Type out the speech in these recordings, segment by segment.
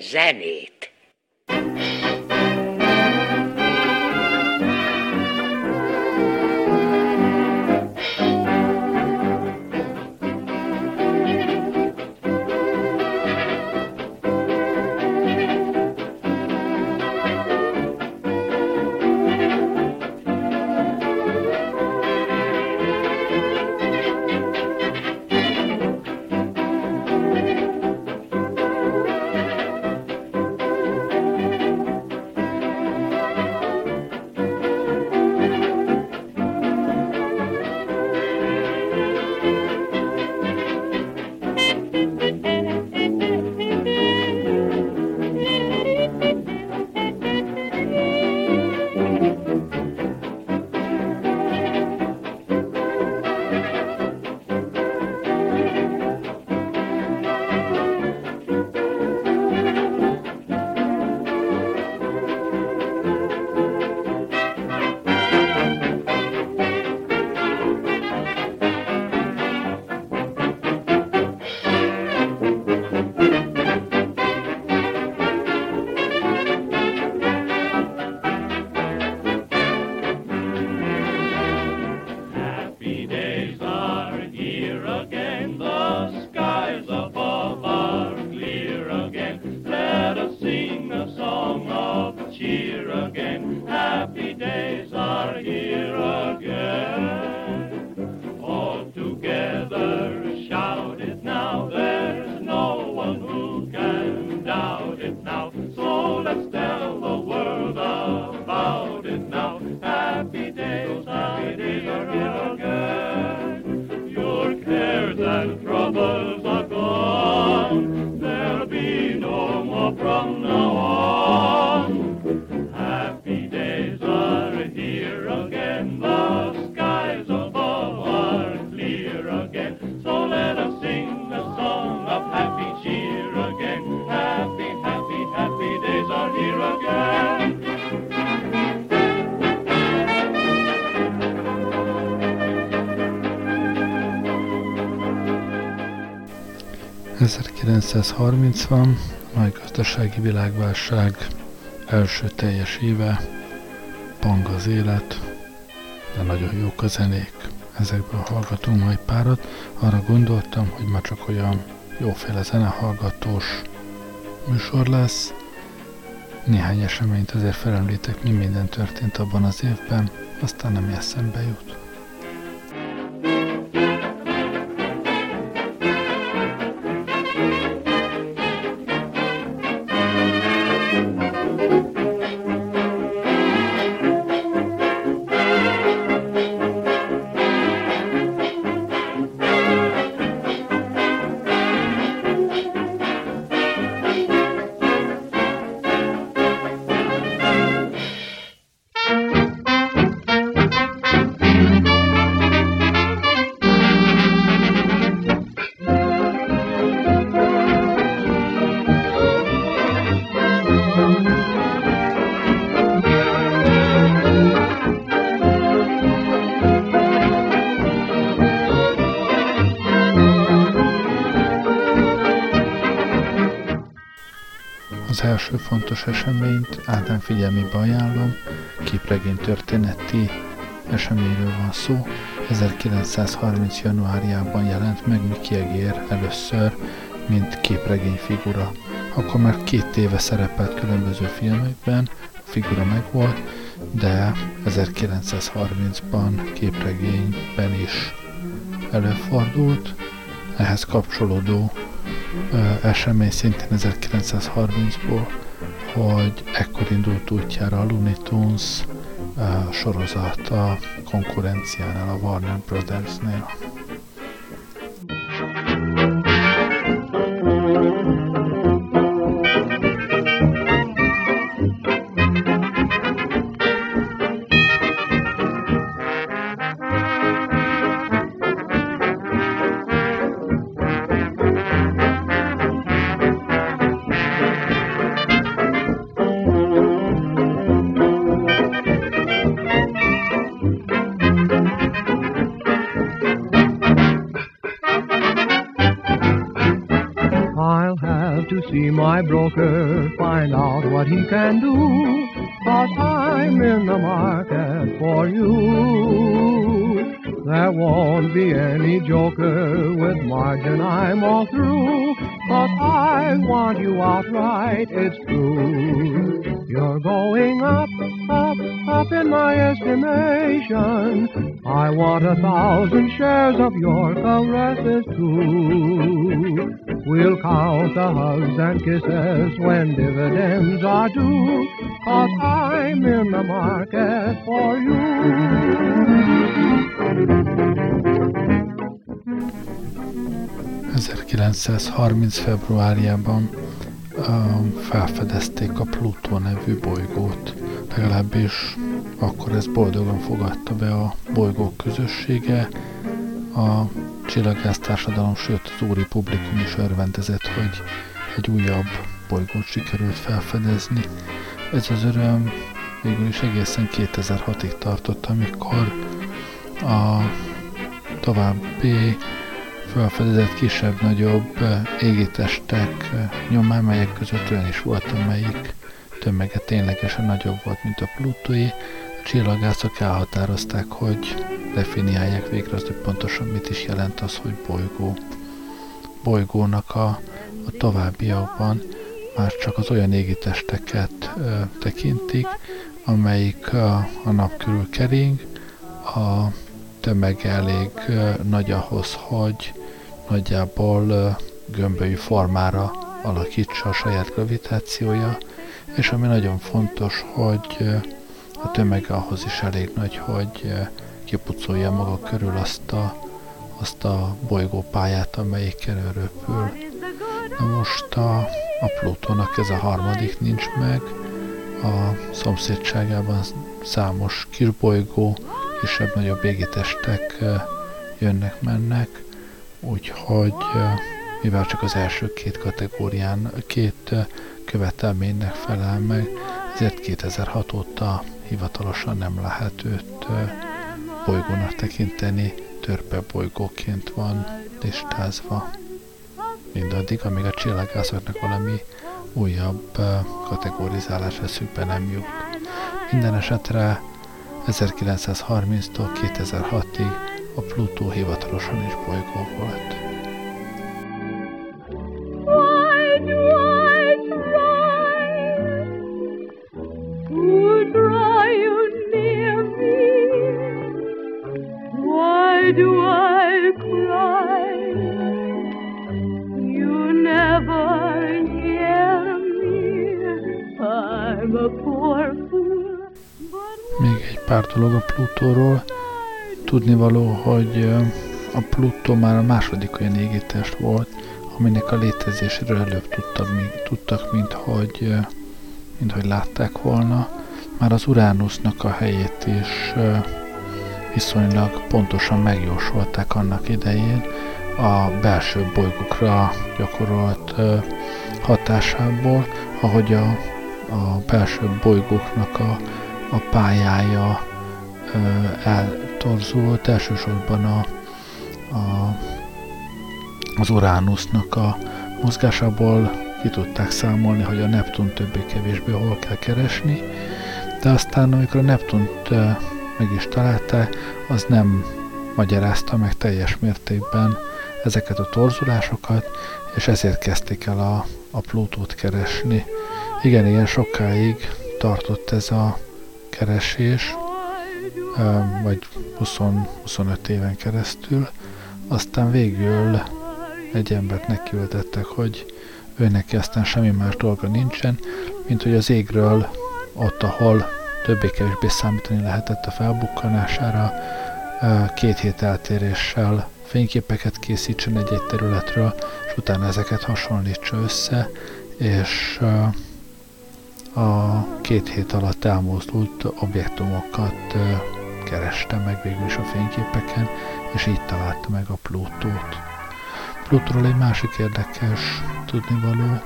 zenét. Van, nagy gazdasági világválság első teljes éve, pang az élet, de nagyon jók a zenék. Ezekből hallgatunk majd párat. Arra gondoltam, hogy már csak olyan jóféle zenehallgatós műsor lesz. Néhány eseményt azért felemlítek, mi minden történt abban az évben, aztán nem eszembe jut. Első fontos eseményt Ádám figyelmébe ajánlom, képregény történeti eseményről van szó. 1930. januárjában jelent meg Miki Egér először, mint képregény figura. Akkor már két éve szerepelt különböző filmekben, a figura megvolt, de 1930-ban képregényben is előfordult. Ehhez kapcsolódó esemény szintén 1930-ból, hogy ekkor indult útjára a Looney Tunes sorozat konkurenciánál, a Warner Brothers-nél. Be any joker with margin, I'm all through, But I want you outright, it's true. You're going up, up, up in my estimation. I want a thousand shares of your caresses too. We'll count the hugs and kisses when dividends are due, cause I'm in the market for you. 1930. februárjában felfedezték a Plutó nevű bolygót. Legalábbis akkor ez boldogan fogadta be a bolygók közössége, a társadalom, sőt az úri publikum is örvendezett, hogy egy újabb bolygót sikerült felfedezni. Ez az öröm végül is egészen 2006-ig tartott, amikor a további felfedezett kisebb-nagyobb égitestek nyomán, melyek között olyan is volt, amelyik tömege ténylegesen nagyobb volt, mint a plutói. A csillagászok elhatározták, hogy definiálják végre az, hogy pontosan mit is jelent az, hogy bolygó. Bolygónak a, a továbbiakban már csak az olyan égitesteket ö, tekintik, amelyik a, a nap körül kering, a tömege elég ö, nagy ahhoz, hogy nagyjából gömbölyű formára alakítsa a saját gravitációja, és ami nagyon fontos, hogy a tömege ahhoz is elég nagy, hogy kipucolja maga körül azt a, azt a bolygópályát, amelyikkel ő röpül. Na most a, a Plutónak ez a harmadik nincs meg, a szomszédságában számos kisbolygó, kisebb-nagyobb égitestek jönnek-mennek, úgyhogy mivel csak az első két kategórián, két követelménynek felel meg, ezért 2006 óta hivatalosan nem lehet őt bolygónak tekinteni, törpe bolygóként van listázva. Mindaddig, amíg a csillagászoknak valami újabb kategorizálás eszükbe nem jut. Minden esetre 1930-tól 2006-ig a Plutó hivatalosan is bolygó volt. Még egy pár dolog a Plutóról. Tudnivaló, hogy a Plutó már a második olyan égitest volt, aminek a létezéséről előbb tudtak, tudtak, mint hogy, mint hogy látták volna. Már az Uránusznak a helyét is viszonylag pontosan megjósolták annak idején a belső bolygókra gyakorolt hatásából, ahogy a, a belső bolygóknak a, a pályája eltorzult, elsősorban a, a, az Uránusznak a mozgásából. Ki tudták számolni, hogy a Neptun többé-kevésbé hol kell keresni, de aztán amikor a Neptunt meg is találta, az nem magyarázta meg teljes mértékben ezeket a torzulásokat, és ezért kezdték el a, a Plutót keresni. Igen, igen, sokáig tartott ez a keresés, vagy 20-25 éven keresztül, aztán végül egy embert nekiültettek, hogy ő neki aztán semmi más dolga nincsen, mint hogy az égről, ott, ahol többé-kevésbé számítani lehetett a felbukkanására, két hét eltéréssel fényképeket készítsen egy-egy területről, és utána ezeket hasonlítsa össze, és a két hét alatt elmozdult objektumokat kereste meg végül is a fényképeken, és így találta meg a Plutót. Plutóról egy másik érdekes tudnivaló,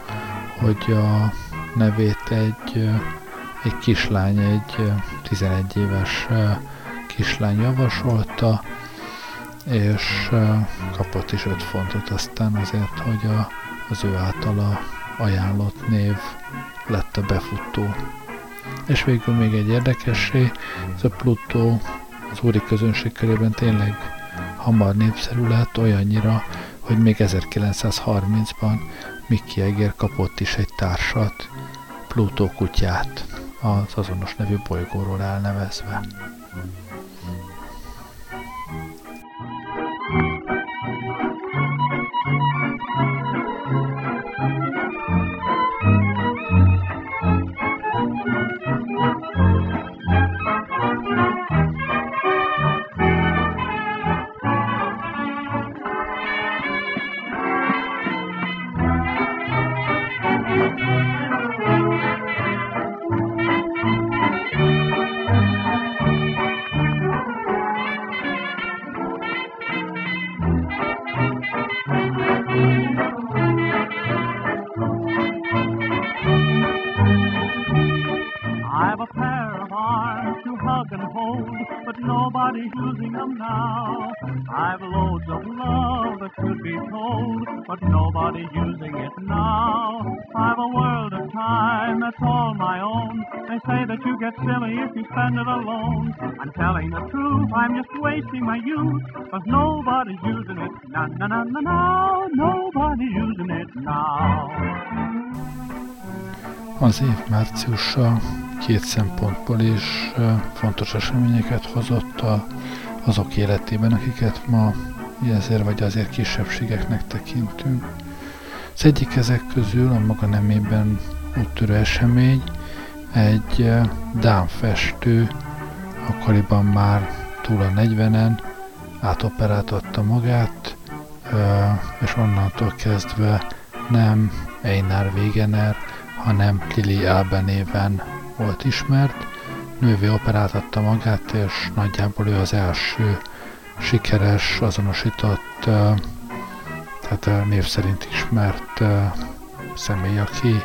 hogy a nevét egy, egy kislány, egy 11 éves kislány javasolta, és kapott is 5 fontot aztán azért, hogy a, az ő általa ajánlott név lett a befutó. És végül még egy érdekessé, ez a Pluto az úri közönség körében tényleg hamar népszerű lett olyannyira, hogy még 1930-ban Mickey Eger kapott is egy társat, Pluto kutyát, az azonos nevű bolygóról elnevezve. Az év márciusa két szempontból is fontos eseményeket hozott a, azok életében, akiket ma ezért vagy azért kisebbségeknek tekintünk. Az egyik ezek közül a maga nemében úttörő esemény egy dámfestő, akkoriban már túl a 40-en átoperáltatta magát, és onnantól kezdve nem Einar Wegener, hanem Lili Elbe néven volt ismert. Nővé operáltatta magát, és nagyjából ő az első sikeres, azonosított, tehát név szerint ismert személy, aki,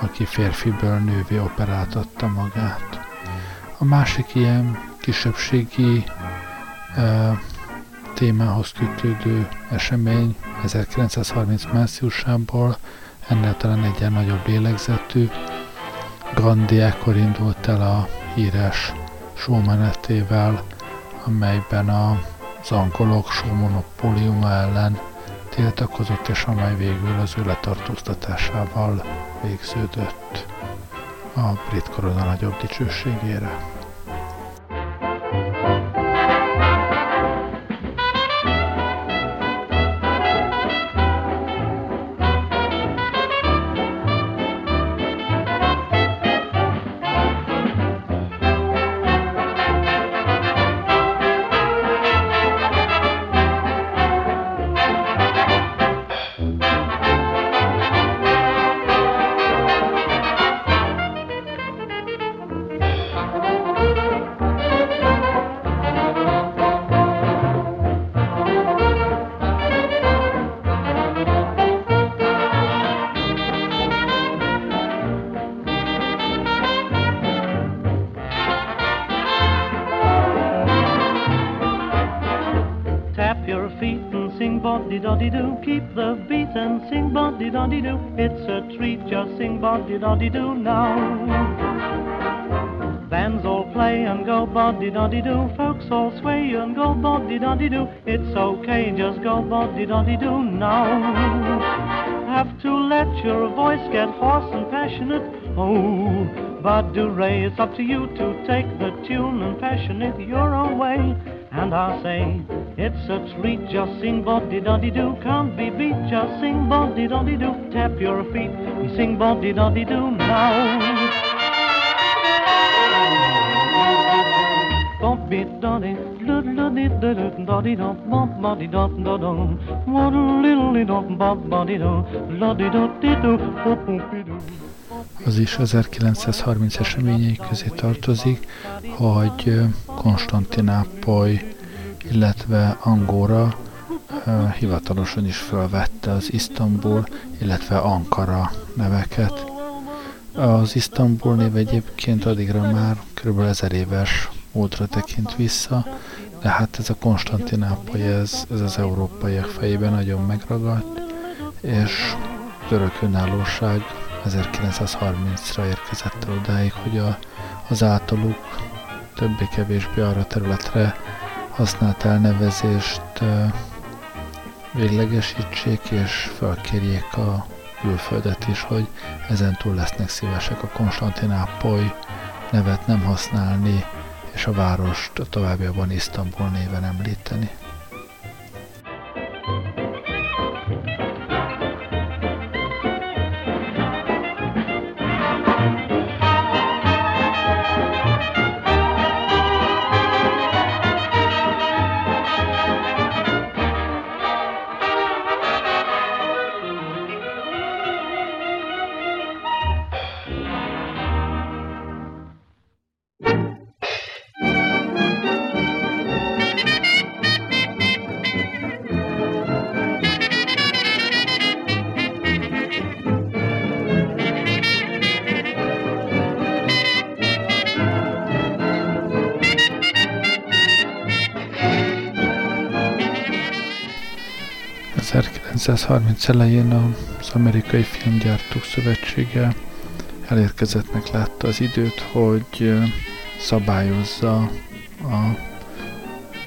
aki férfiből nővé operáltatta magát. A másik ilyen kisebbségi témához kötődő esemény 1930 márciusából, ennél talán egy ilyen nagyobb lélegzetű. Gandhi ekkor indult el a híres showmenetével, amelyben az angolok showmonopóliuma ellen tiltakozott, és amely végül az ő letartóztatásával végződött a brit korona nagyobb dicsőségére. Do. It's a treat, just sing body doddy do now. Bands all play and go body doddy do. Folks all sway and go body doddy do. It's okay, just go body doddy do now. Have to let your voice get hoarse and passionate. Oh, but do Ray, it's up to you to take the tune and passion it your own way and I say, it's a treat, just sing boddy-doddy-doo. Come, be beat. just sing boddy-doddy-doo. Tap your feet and sing boddy-doddy-doo now. Boddy-doddy, doddy-doddy-doddy-dot, boddy-doddy-dot-dot-dot, waddle-diddle-dot, boddy-dot, loddy-dot-dee-doo, poop doo. Az is 1930 eseményei közé tartozik, hogy Konstantinápoly illetve Angóra uh, hivatalosan is felvette az Isztambul, illetve Ankara neveket. Az Isztambul név egyébként addigra már kb. ezer éves múltra tekint vissza, de hát ez a Konstantinápoly, ez, ez az európaiak fejében nagyon megragadt, és török önállóság 1930-ra érkezett el odáig, hogy a, az általuk többé-kevésbé arra területre használt elnevezést véglegesítsék és felkérjék a külföldet is, hogy ezentúl lesznek szívesek a Konstantinápoly nevet nem használni, és a várost továbbiakban Isztambul néven említeni. 1930 elején az Amerikai Filmgyártók Szövetsége elérkezettnek látta az időt, hogy szabályozza a,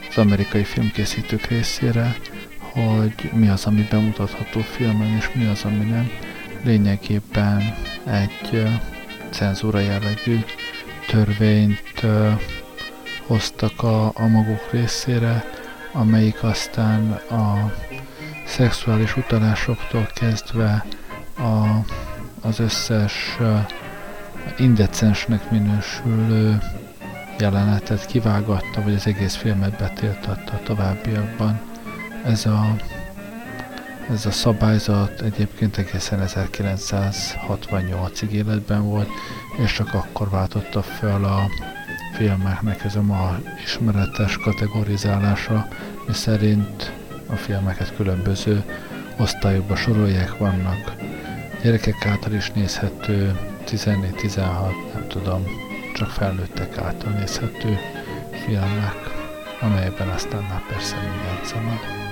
az amerikai filmkészítők részére, hogy mi az, ami bemutatható filmen, és mi az, ami nem. Lényegében egy cenzúra jellegű törvényt hoztak a, a maguk részére, amelyik aztán a szexuális utalásoktól kezdve a, az összes indecensnek minősülő jelenetet kivágatta, vagy az egész filmet betiltatta a továbbiakban. Ez a, ez a szabályzat egyébként egészen 1968-ig életben volt, és csak akkor váltotta fel a filmeknek ez a ma ismeretes kategorizálása, mi szerint a filmeket különböző osztályokba sorolják, vannak gyerekek által is nézhető, 14-16, nem tudom, csak felnőttek által nézhető filmek, amelyekben aztán már persze minden szabad.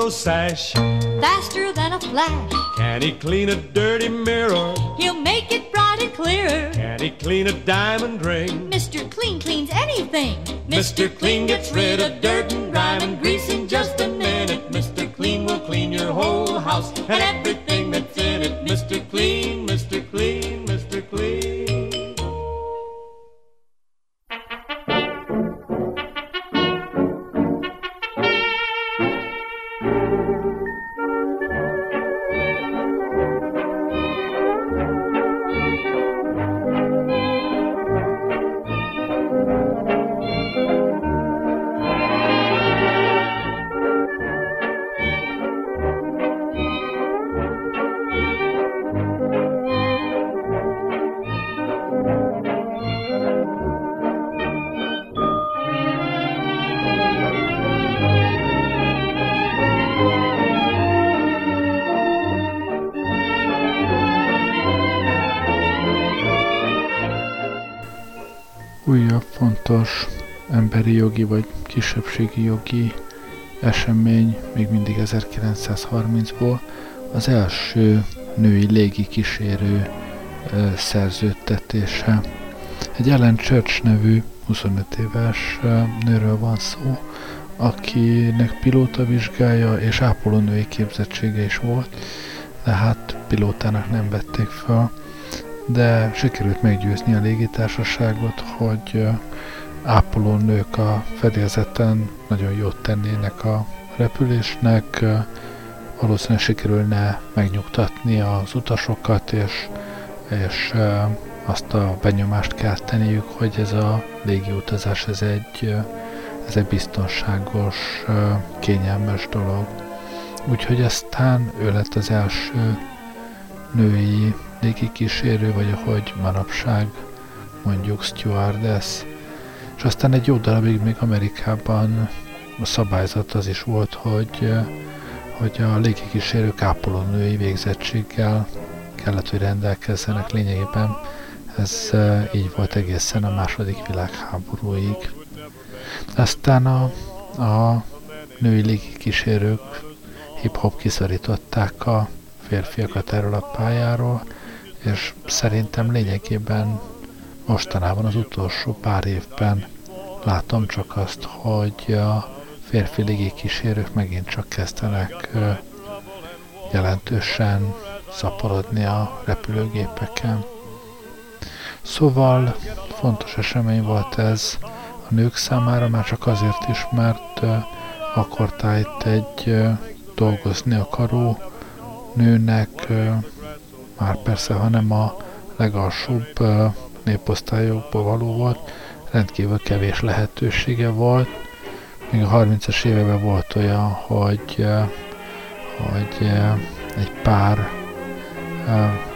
Window sash? Faster than a flash. Can he clean a dirty mirror? He'll make it bright and clear. Can he clean a diamond ring? Mr. Clean cleans anything. Mr. Clean gets rid of dirt and grime and grease in just a minute. Mr. Clean will clean your whole house and everything that's in it. Mr. Mr. Clean, emberi jogi vagy kisebbségi jogi esemény még mindig 1930-ból az első női légi kísérő szerződtetése. Egy Ellen Church nevű 25 éves nőről van szó, akinek pilóta vizsgája és ápolónői képzettsége is volt, de hát pilótának nem vették fel, de sikerült meggyőzni a légitársaságot, hogy ápolónők a fedélzeten nagyon jót tennének a repülésnek, valószínűleg sikerülne megnyugtatni az utasokat, és, és azt a benyomást kelteniük, hogy ez a légiutazás ez egy, ez egy biztonságos, kényelmes dolog. Úgyhogy aztán ő lett az első női légikísérő, vagy ahogy manapság mondjuk stewardess. És aztán egy jó darabig még Amerikában a szabályzat az is volt, hogy, hogy a légikísérők ápolónői végzettséggel kellett, hogy rendelkezzenek lényegében. Ez így volt egészen a második világháborúig. Aztán a, a női légikísérők hip-hop kiszorították a férfiakat erről a pályáról, és szerintem lényegében mostanában az utolsó pár évben látom csak azt, hogy a férfi légikísérők megint csak kezdenek jelentősen szaporodni a repülőgépeken. Szóval fontos esemény volt ez a nők számára, már csak azért is, mert akkor tájt egy dolgozni akaró nőnek, már persze, hanem a legalsóbb néposztályokból való volt, rendkívül kevés lehetősége volt. Még a 30-as években volt olyan, hogy, hogy egy pár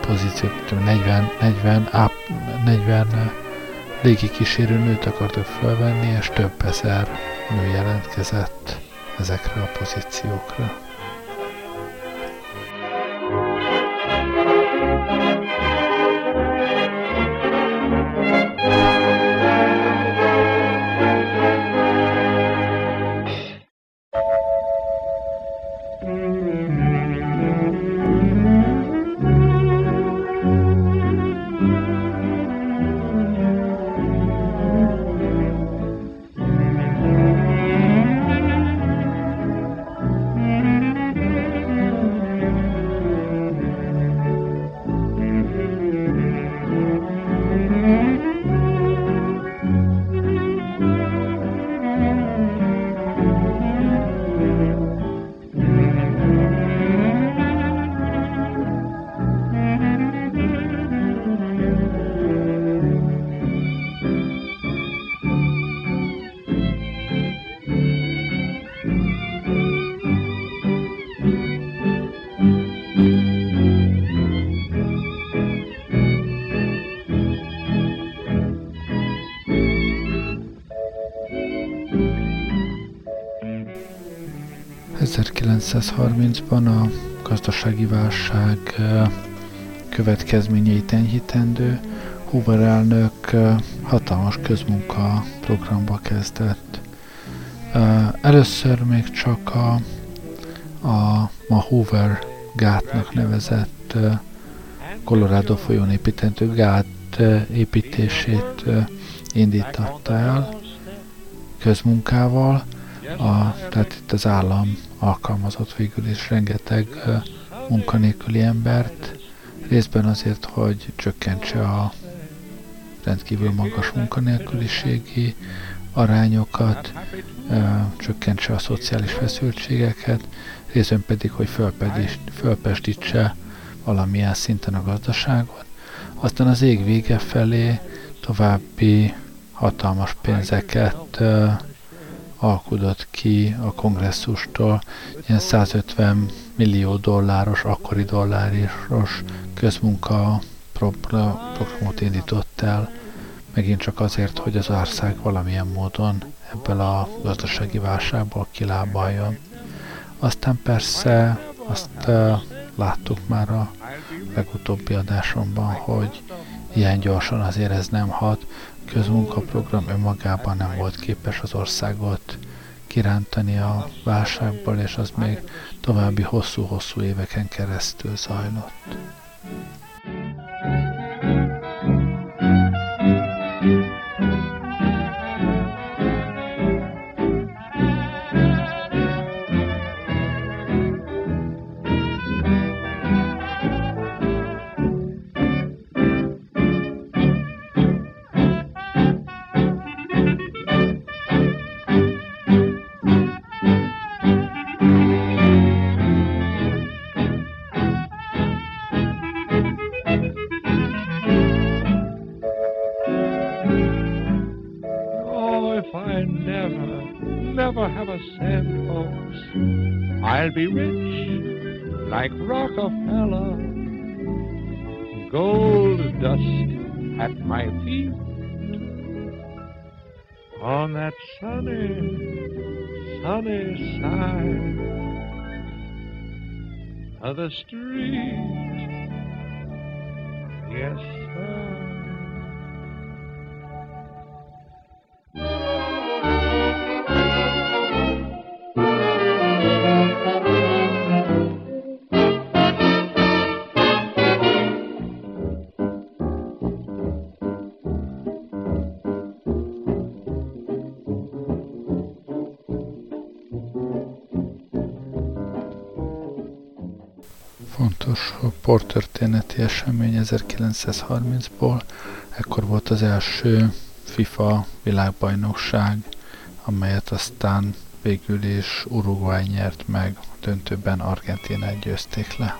pozíciót, 40, 40, 40 légikísérő nőt akartak felvenni, és több ezer nő jelentkezett ezekre a pozíciókra. 1930-ban a gazdasági válság következményeit enyhítendő Hoover elnök hatalmas közmunka programba kezdett. Először még csak a, a ma Hoover gátnak nevezett Colorado folyón építendő gát építését indította el közmunkával, a, tehát itt az állam alkalmazott végül is rengeteg munkanélküli embert, részben azért, hogy csökkentse a rendkívül magas munkanélküliségi arányokat, csökkentse a szociális feszültségeket, részben pedig, hogy fölpestítse valamilyen szinten a gazdaságot. Aztán az ég vége felé további hatalmas pénzeket alkudott ki a kongresszustól ilyen 150 millió dolláros, akkori dolláros közmunka programot indított el, megint csak azért, hogy az ország valamilyen módon ebből a gazdasági válságból kilábaljon. Aztán persze azt láttuk már a legutóbbi adásomban, hogy ilyen gyorsan azért ez nem hat. Közmunkaprogram önmagában nem volt képes az országot kirántani a válságból, és az még további hosszú-hosszú éveken keresztül zajlott. Be rich like Rockefeller. Gold dust at my feet on that sunny, sunny side of the street. Yes, sporttörténeti esemény 1930-ból. Ekkor volt az első FIFA világbajnokság, amelyet aztán végül is Uruguay nyert meg, döntőben Argentinát győzték le.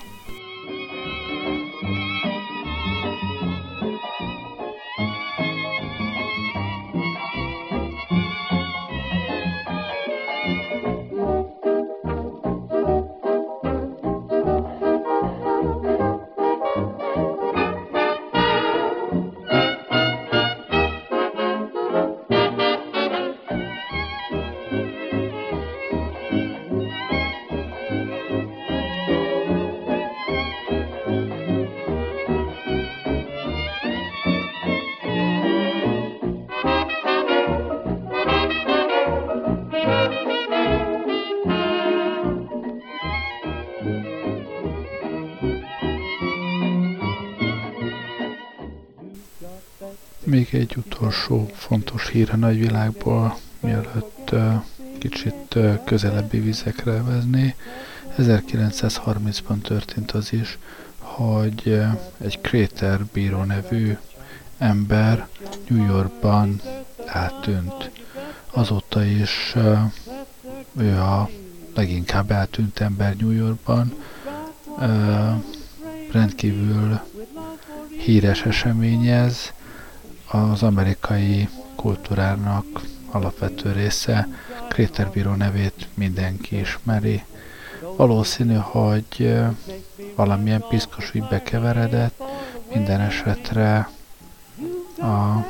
Még egy utolsó fontos hír a nagyvilágból, mielőtt kicsit közelebbi vizekre vezné. 1930-ban történt az is, hogy egy Crater bíró nevű ember New Yorkban eltűnt. Azóta is ő a leginkább eltűnt ember New Yorkban. Rendkívül híres esemény ez, az amerikai kultúrának alapvető része. Kréterbíró nevét mindenki ismeri. Valószínű, hogy valamilyen piszkos ügybe keveredett, minden esetre a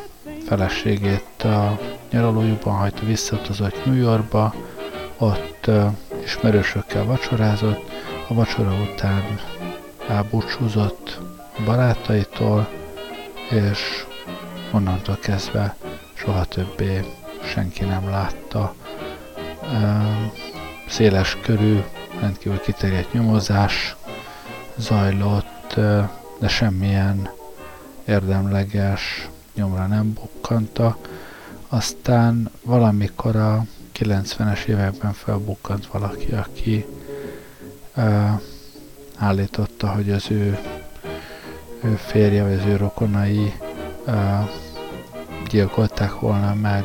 feleségét a nyaralójúban hagyta, visszatazott New Yorkba, ott ismerősökkel vacsorázott, a vacsora után elbúcsúzott barátaitól, és onnantól kezdve soha többé senki nem látta. Széles körű, rendkívül kiterjedt nyomozás zajlott, de semmilyen érdemleges nyomra nem bukkanta. Aztán valamikor a 90-es években felbukkant valaki, aki állította, hogy az ő, ő férje vagy az ő rokonai gyilkolták volna meg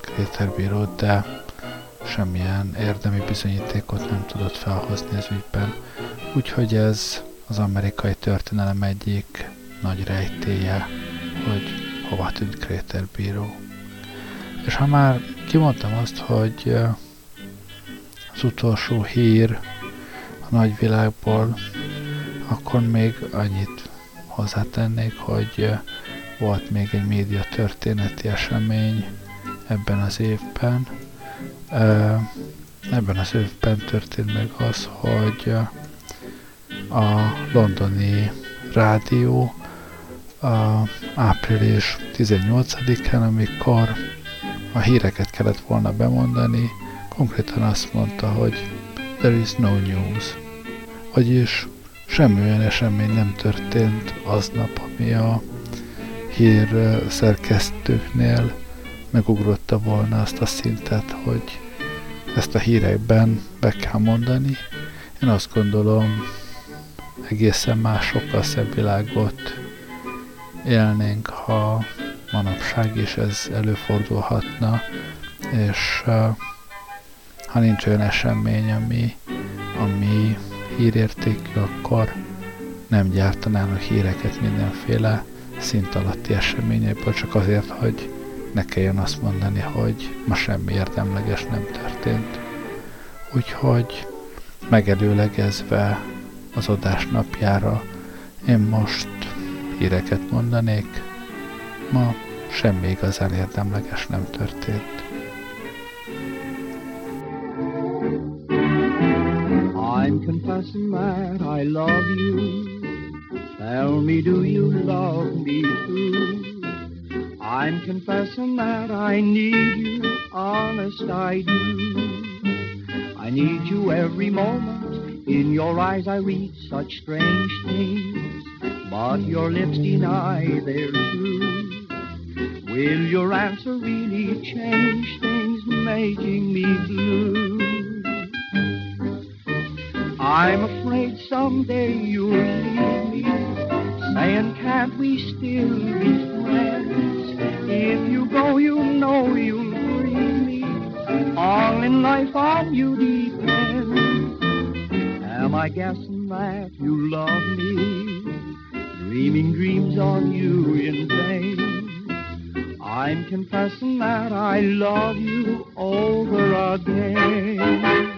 Kréterbírót, de semmilyen érdemi bizonyítékot nem tudott felhozni az ügyben. Úgyhogy ez az amerikai történelem egyik nagy rejtéje, hogy hova tűnt Kréterbíró. És ha már kimondtam azt, hogy az utolsó hír a nagyvilágból, akkor még annyit hozzátennék, hogy volt még egy média történeti esemény ebben az évben. Ebben az évben történt meg az, hogy a londoni rádió a április 18-án, amikor a híreket kellett volna bemondani, konkrétan azt mondta, hogy there is no news. Vagyis semmi olyan esemény nem történt aznap, ami a hír szerkesztőknél megugrotta volna azt a szintet, hogy ezt a hírekben be kell mondani. Én azt gondolom, egészen más, sokkal szebb világot élnénk, ha manapság is ez előfordulhatna, és ha nincs olyan esemény, ami, ami hírértékű, akkor nem gyártanának híreket mindenféle szint alatti eseményekből, csak azért, hogy ne kelljen azt mondani, hogy ma semmi érdemleges nem történt. Úgyhogy megelőlegezve az adás napjára én most híreket mondanék, ma semmi igazán érdemleges nem történt. I'm confessing that I love you. Tell me, do you love me too? I'm confessing that I need you, honest I do. I need you every moment. In your eyes I read such strange things, but your lips deny their truth. Will your answer really change things, making me blue? I'm afraid someday you'll leave me, saying, can't we still be friends? If you go, you know you'll grieve me. All in life on you depends. Am I guessing that you love me? Dreaming dreams on you in vain. I'm confessing that I love you over again.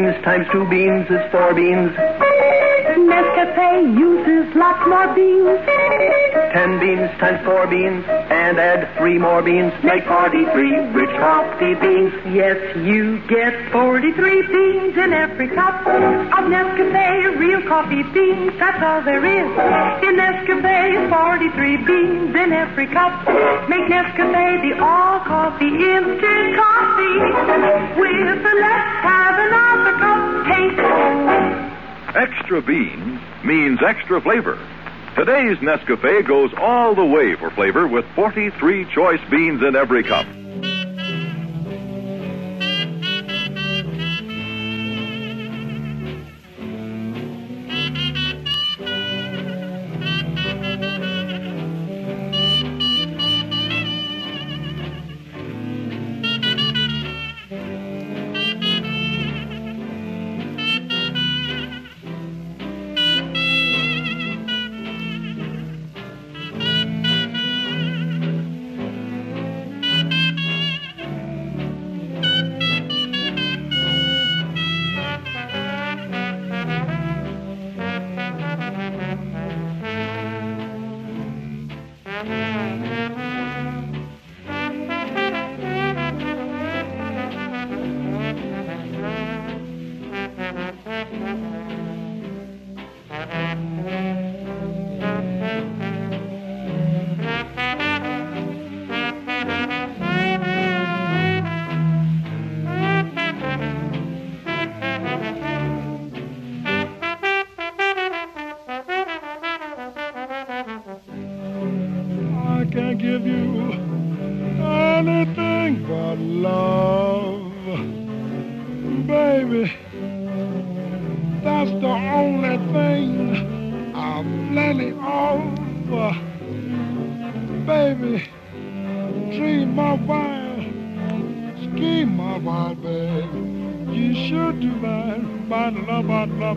Beans times two beans is four beans. Nescafe uses lots more beans. Ten beans times four beans, and add three more beans, make forty-three rich coffee beans. Yes, you get 43 beans in every cup of Nescafe real coffee beans. That's all there is. In Nescafe, 43 beans in every cup. Make Nescafe the all coffee instant coffee. With the let's have another cup taste. Extra beans means extra flavor. Today's Nescafe goes all the way for flavor with 43 choice beans in every cup.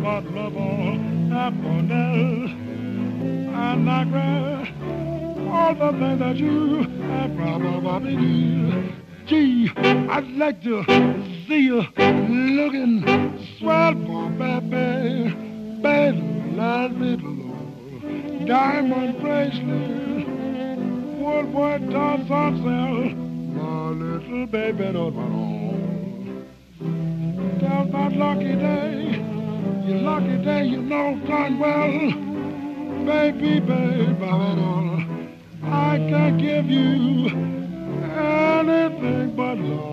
Love all happiness and grant all the things that you have probably do. Gee, I'd like to see you looking swell, boy, baby, baby, me low. Diamond bracelet, wood, toss on sale, my little baby, don't run on. Tell that lucky day, your lucky day, you know darn well, baby, baby, I can't give you anything but love.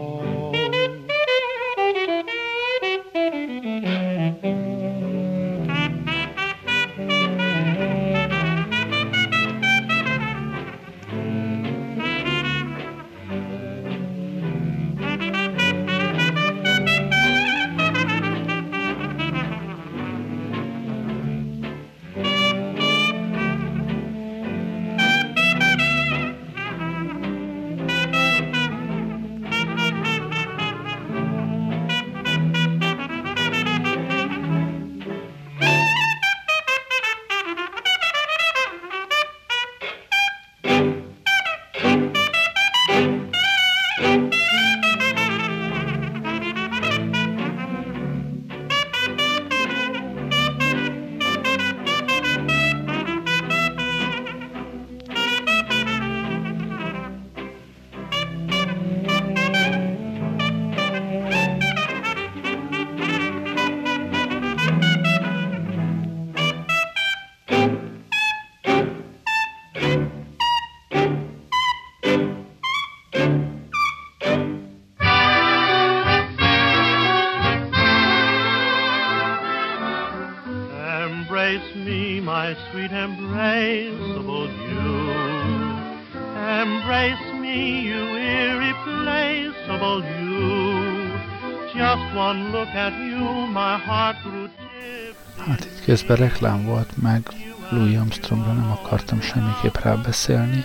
Közben reklám volt, meg Louis Armstrongra nem akartam semmiképp rábeszélni,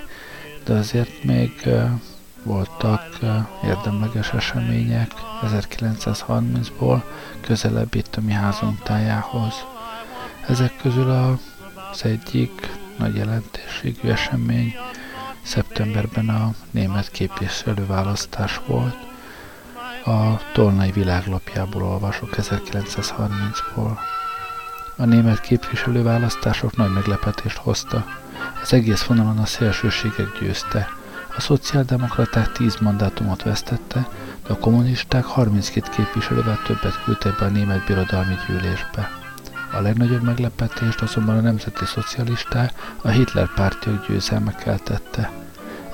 de azért még uh, voltak uh, érdemleges események 1930-ból közelebb itt a mi házunk tájához. Ezek közül az egyik nagy jelentőségű esemény szeptemberben a német képviselőválasztás volt. A Tolnai világlapjából olvasok 1930-ból. A német képviselőválasztások nagy meglepetést hozta. Az egész vonalon a szélsőségek győzte. A szociáldemokraták 10 mandátumot vesztette, de a kommunisták 32 képviselővel többet küldtek be a német birodalmi gyűlésbe. A legnagyobb meglepetést azonban a nemzeti szocialisták, a Hitler pártiak győzelme keltette.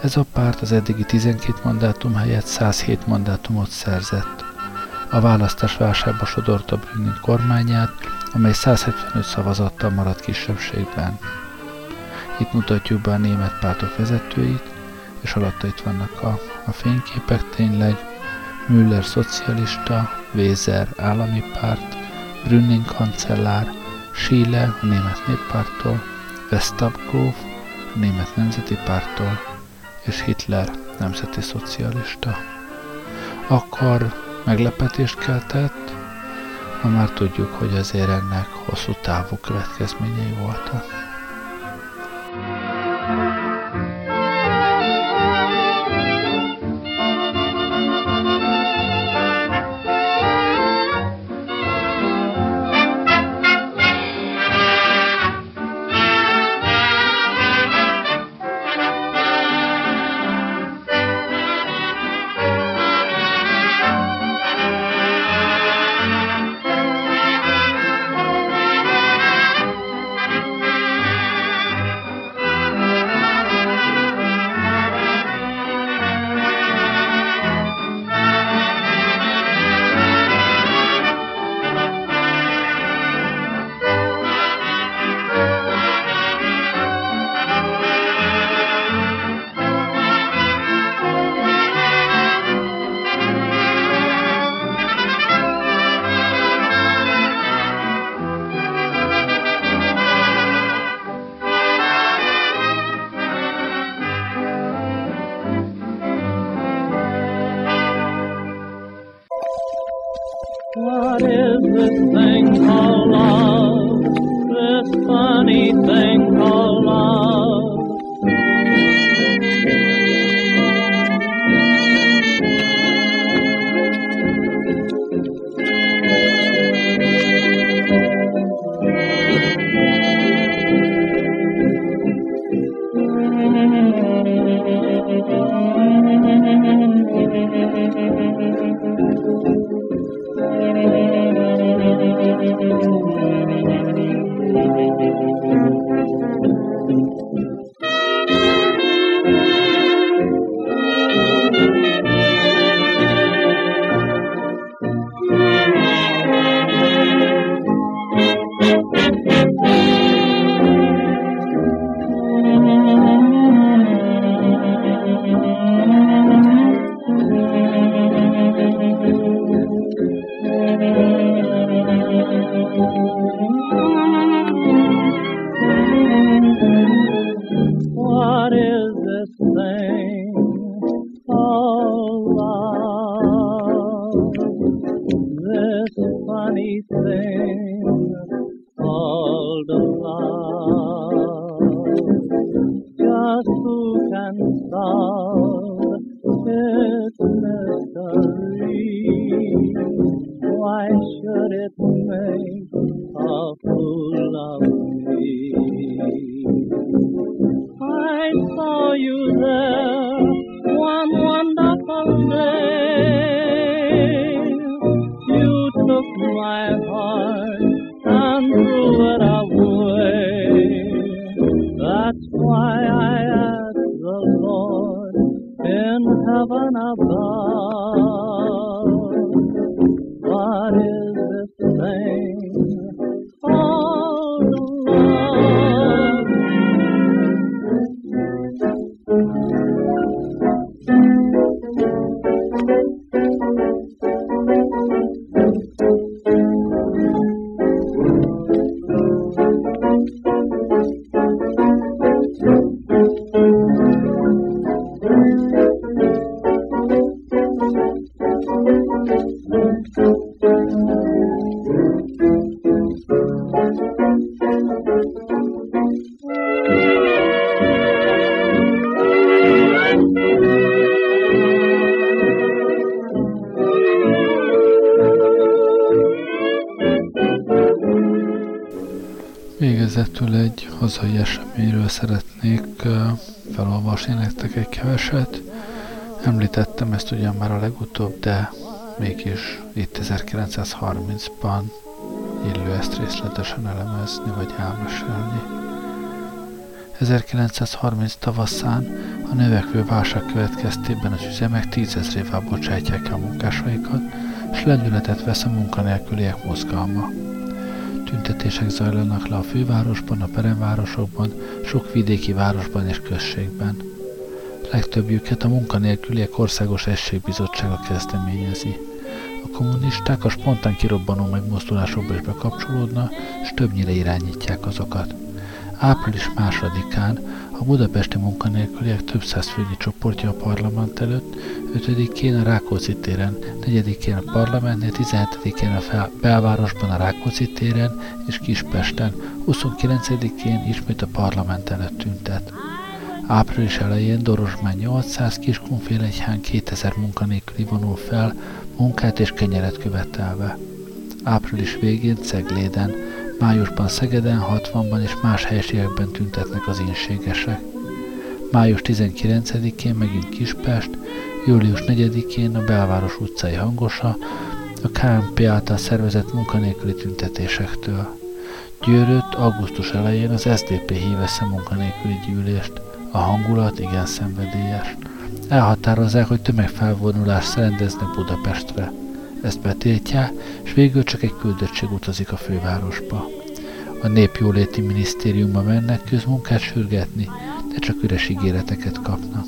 Ez a párt az eddigi 12 mandátum helyett 107 mandátumot szerzett. A választás válságba sodorta Brüning kormányát, amely 175 szavazattal maradt kisebbségben. Itt mutatjuk be a német pártok vezetőit, és alatta itt vannak a, a fényképek tényleg. Müller szocialista, Weser állami párt, Brünning kancellár, Schiele a német néppártól, Westabgróf a német nemzeti pártól, és Hitler nemzeti szocialista. Akkor meglepetést keltett, ma már tudjuk, hogy azért ennek hosszú távú következményei voltak. Who can solve its mystery? Why should it make a fool of me? I saw you there one wonderful day. Keveset. Említettem ezt ugyan már a legutóbb, de mégis itt 1930-ban illő ezt részletesen elemezni vagy elmesélni. 1930 tavaszán a növekvő válság következtében az üzemek tízezrével bocsátják el munkásaikat, és lendületet vesz a munkanélküliek mozgalma. Tüntetések zajlanak le a fővárosban, a peremvárosokban, sok vidéki városban és községben. Legtöbbjüket a munkanélküliek országos egységbizottsága kezdeményezi. A kommunisták a spontán kirobbanó megmozdulásokba is bekapcsolódna, és többnyire irányítják azokat. Április másodikán a budapesti munkanélküliek több száz főnyi csoportja a parlament előtt, 5-én a Rákóczi téren, 4-én a parlamentnél, 17-én a fel- belvárosban a Rákóczi téren és Kispesten, 29-én ismét a parlament előtt tüntet. Április elején Dorosmán 800, Kiskunfélegyhán 2000 munkanélküli vonul fel, munkát és kenyeret követelve. Április végén Cegléden, májusban Szegeden, 60-ban és más helységekben tüntetnek az inségesek. Május 19-én megint Kispest, július 4-én a Belváros utcai hangosa, a KMP által szervezett munkanélküli tüntetésektől. Győrött augusztus elején az SDP hív össze munkanélküli gyűlést. A hangulat igen szenvedélyes. Elhatározzák, hogy tömegfelvonulást rendeznek Budapestre. Ezt betiltják, és végül csak egy küldöttség utazik a fővárosba. A Népjóléti Minisztériumba mennek közmunkát sürgetni, de csak üres ígéreteket kapnak.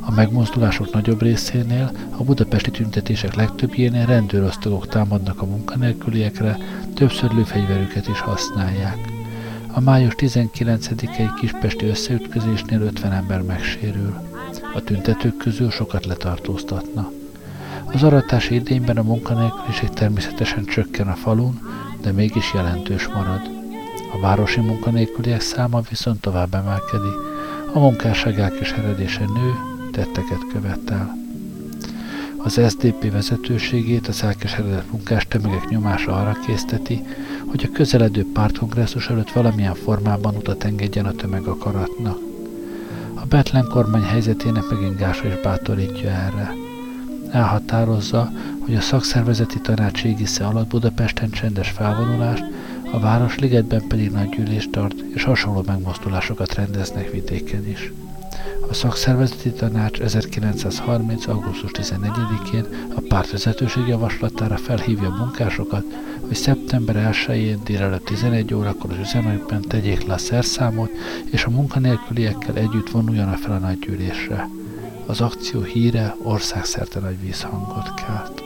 A megmozdulások nagyobb részénél, a budapesti tüntetések legtöbbjénél rendőrosztagok támadnak a munkanélküliekre, többször lőfegyverüket is használják. A május 19-i kispesti összeütközésnél 50 ember megsérül. A tüntetők közül sokat letartóztatna. Az aratási idényben a munkanélküliség természetesen csökken a falun, de mégis jelentős marad. A városi munkanélküliek száma viszont tovább emelkedik. A munkásság elkeseredése nő, tetteket követel. Az SDP vezetőségét az elkeseredett munkás tömegek nyomása arra készteti, hogy a közeledő pártkongresszus előtt valamilyen formában utat engedjen a tömeg akaratnak. A Betlen kormány helyzetének megingása is bátorítja erre. Elhatározza, hogy a szakszervezeti tanács égisze alatt Budapesten csendes felvonulást, a Városligetben pedig nagy gyűlést tart, és hasonló megmozdulásokat rendeznek vidéken is. A szakszervezeti tanács 1930. augusztus 14-én a pártvezetőség javaslatára felhívja a munkásokat, hogy szeptember 1-én délelőtt 11 órakor az üzemekben tegyék le a szerszámot, és a munkanélküliekkel együtt vonuljanak fel a nagygyűlésre. Az akció híre országszerte nagy vízhangot kelt.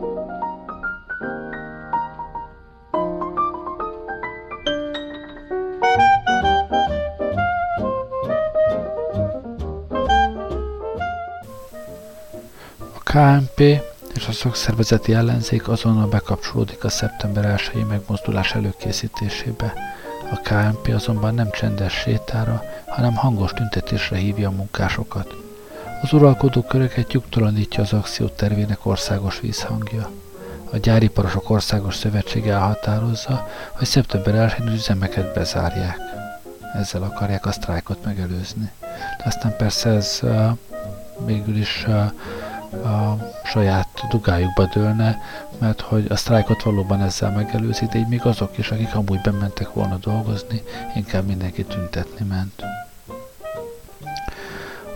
KMP és a szakszervezeti ellenzék azonnal bekapcsolódik a szeptember 1 megmozdulás előkészítésébe. A KMP azonban nem csendes sétára, hanem hangos tüntetésre hívja a munkásokat. Az uralkodó köröket nyugtalanítja az akció tervének országos vízhangja. A Gyáriparosok Országos Szövetsége elhatározza, hogy szeptember 1-én az üzemeket bezárják. Ezzel akarják a sztrájkot megelőzni. De aztán persze ez uh, végül is uh, a saját dugájukba dőlne, mert hogy a sztrájkot valóban ezzel megelőzik, de így még azok is, akik amúgy bementek volna dolgozni, inkább mindenki tüntetni ment.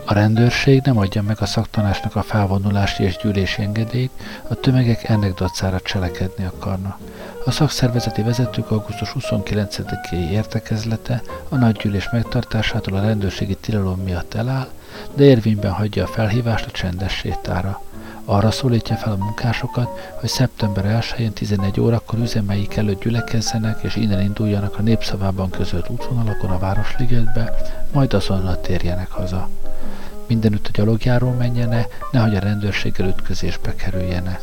A rendőrség nem adja meg a szaktanásnak a felvonulási és gyűlési engedélyt, a tömegek ennek dacára cselekedni akarnak. A szakszervezeti vezetők augusztus 29-i értekezlete a nagygyűlés megtartásától a rendőrségi tilalom miatt eláll, de érvényben hagyja a felhívást a csendes sétára. Arra szólítja fel a munkásokat, hogy szeptember 1-én 11 órakor üzemeik előtt gyülekezzenek és innen induljanak a népszavában közölt útvonalakon a Városligetbe, majd azonnal térjenek haza. Mindenütt a gyalogjáró menjene, nehogy a rendőrséggel ütközésbe kerüljene.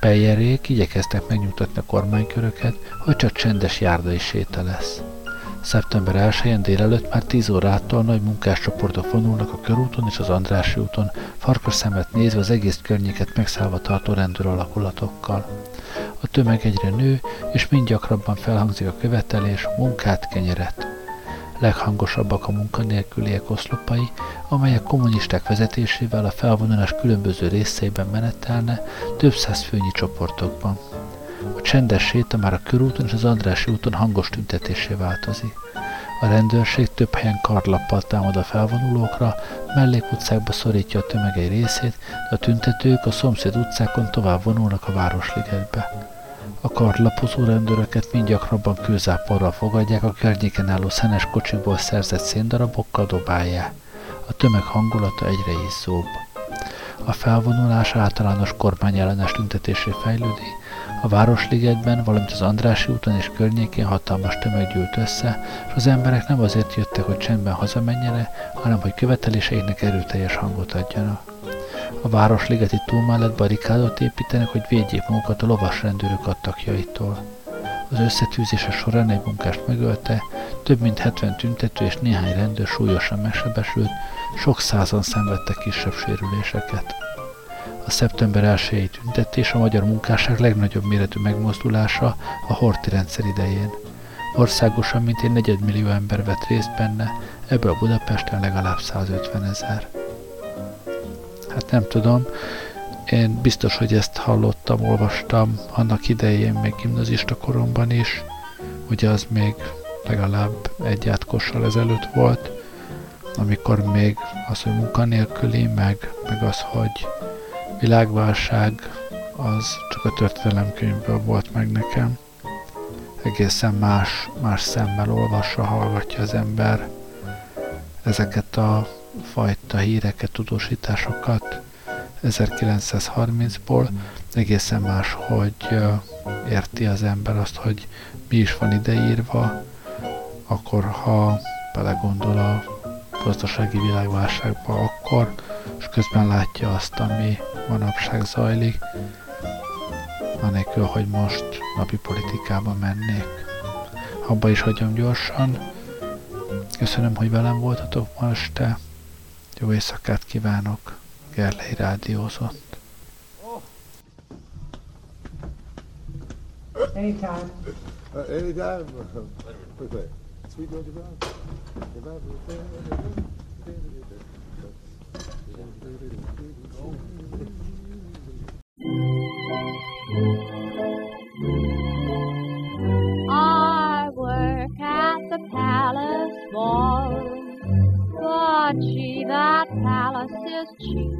Peljerék igyekeztek megnyugtatni a kormányköröket, hogy csak csendes járdai séta lesz. Szeptember 1-én délelőtt már 10 órától nagy munkáscsoportok vonulnak a körúton és az Andrássy úton, farkas szemet nézve az egész környéket megszállva tartó rendőr alakulatokkal. A tömeg egyre nő, és mind gyakrabban felhangzik a követelés, munkát, kenyeret. Leghangosabbak a munkanélküliek oszlopai, amelyek kommunisták vezetésével a felvonulás különböző részeiben menetelne több száz főnyi csoportokban. A csendes séta már a körúton és az Andrássy úton hangos tüntetésé változik. A rendőrség több helyen karlappal támad a felvonulókra, mellékutcákba szorítja a tömeg egy részét, de a tüntetők a szomszéd utcákon tovább vonulnak a Városligetbe. A karlapozó rendőröket mind gyakrabban kőzáporral fogadják, a környéken álló szenes kocsikból szerzett széndarabokkal dobálják. A tömeg hangulata egyre izzóbb. A felvonulás általános kormányellenes tüntetésé fejlődik, A Városligetben, valamint az Andrási úton és környékén hatalmas tömeg gyűlt össze, és az emberek nem azért jöttek, hogy csendben hazamenjenek, hanem hogy követeléseiknek erőteljes hangot adjanak. A Városligeti túl mellett barikádot építenek, hogy védjék magukat a lovasrendőrök attakjaitól. Az összetűzése során egy munkást megölte, több mint 70 tüntető és néhány rendőr súlyosan megsebesült, sok százan szenvedtek kisebb sérüléseket. A szeptember 1 tüntetés a magyar munkásság legnagyobb méretű megmozdulása a Horti rendszer idején. Országosan mintegy negyedmillió ember vett részt benne, ebből Budapesten legalább 150 ezer. Hát nem tudom, én biztos, hogy ezt hallottam, olvastam annak idején, még gimnazista koromban is, ugye az még legalább egy átkossal ezelőtt volt, amikor még az, hogy munkanélküli, meg, meg az, hogy világválság, az csak a történelemkönyvből volt meg nekem. Egészen más, más szemmel olvassa, hallgatja az ember ezeket a fajta híreket, tudósításokat 1930-ból, egészen más, hogy érti az ember azt, hogy mi is van ideírva, akkor ha belegondol a gazdasági világválságba, akkor, és közben látja azt, ami manapság zajlik, anélkül, hogy most napi politikába mennék. Abba is hagyom gyorsan. Köszönöm, hogy velem voltatok ma este. Jó éjszakát kívánok. Gerlei rádiózott. Anytime. Uh, anytime. Wait, wait. Sweet Georgia Brown. I work at the palace ball, but gee, that palace is cheap.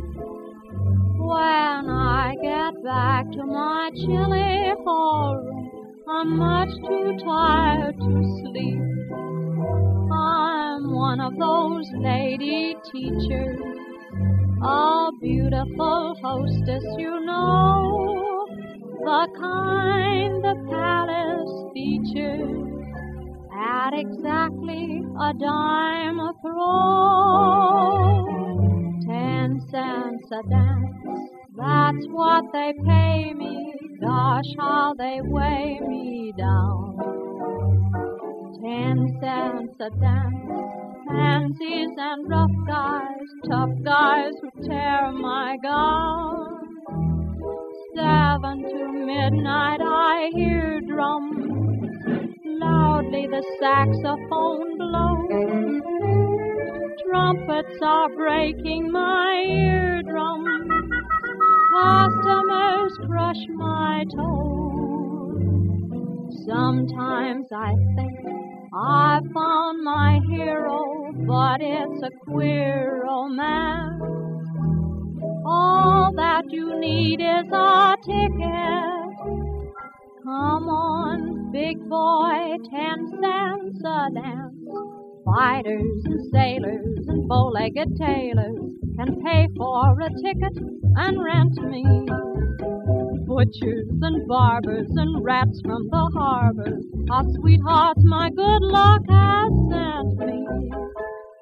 When I get back to my chilly hallroom, I'm much too tired to sleep. I'm one of those lady teachers, a beautiful hostess, you know, the kind the palace features at exactly a dime a throw. Ten cents a dance, that's what they pay me. Gosh, how they weigh me down. Ten cents a dance, pansies and rough guys, tough guys who tear my gown. Seven to midnight, I hear drums. Loudly the saxophone blows. Trumpets are breaking my eardrums. Customers crush my toes. Sometimes I think I found my hero, but it's a queer romance. All that you need is a ticket. Come on, big boy, ten cents a dance. Fighters and sailors and bow-legged tailors can pay for a ticket and rent me. Butchers and barbers and rats from the harbors are ah, sweethearts my good luck has sent me.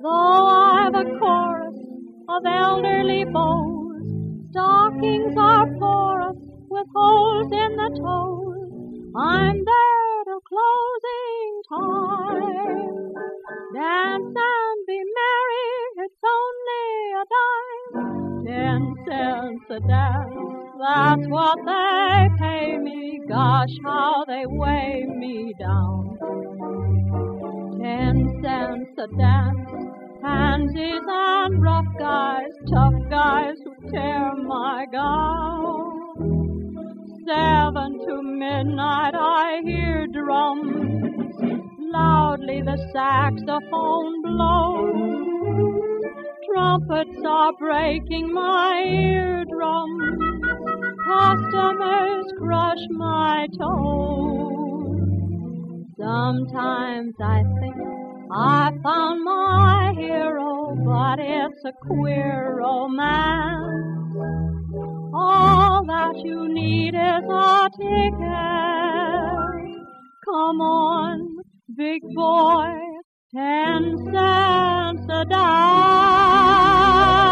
Though I've a chorus of elderly beaux, stockings are porous with holes in the toes. I'm there till closing time. Dance and be merry, it's only a dime. Ten cents a dance, that's what they pay me. Gosh, how they weigh me down. Ten cents a dance, pansies and rough guys, tough guys who tear my gown. Seven to midnight, I hear drums. Loudly the saxophone blows. Trumpets are breaking my eardrums. Customers crush my toes. Sometimes I think I found my hero, but it's a queer romance. All that you need is a ticket. Come on, big boy, ten cents a dime.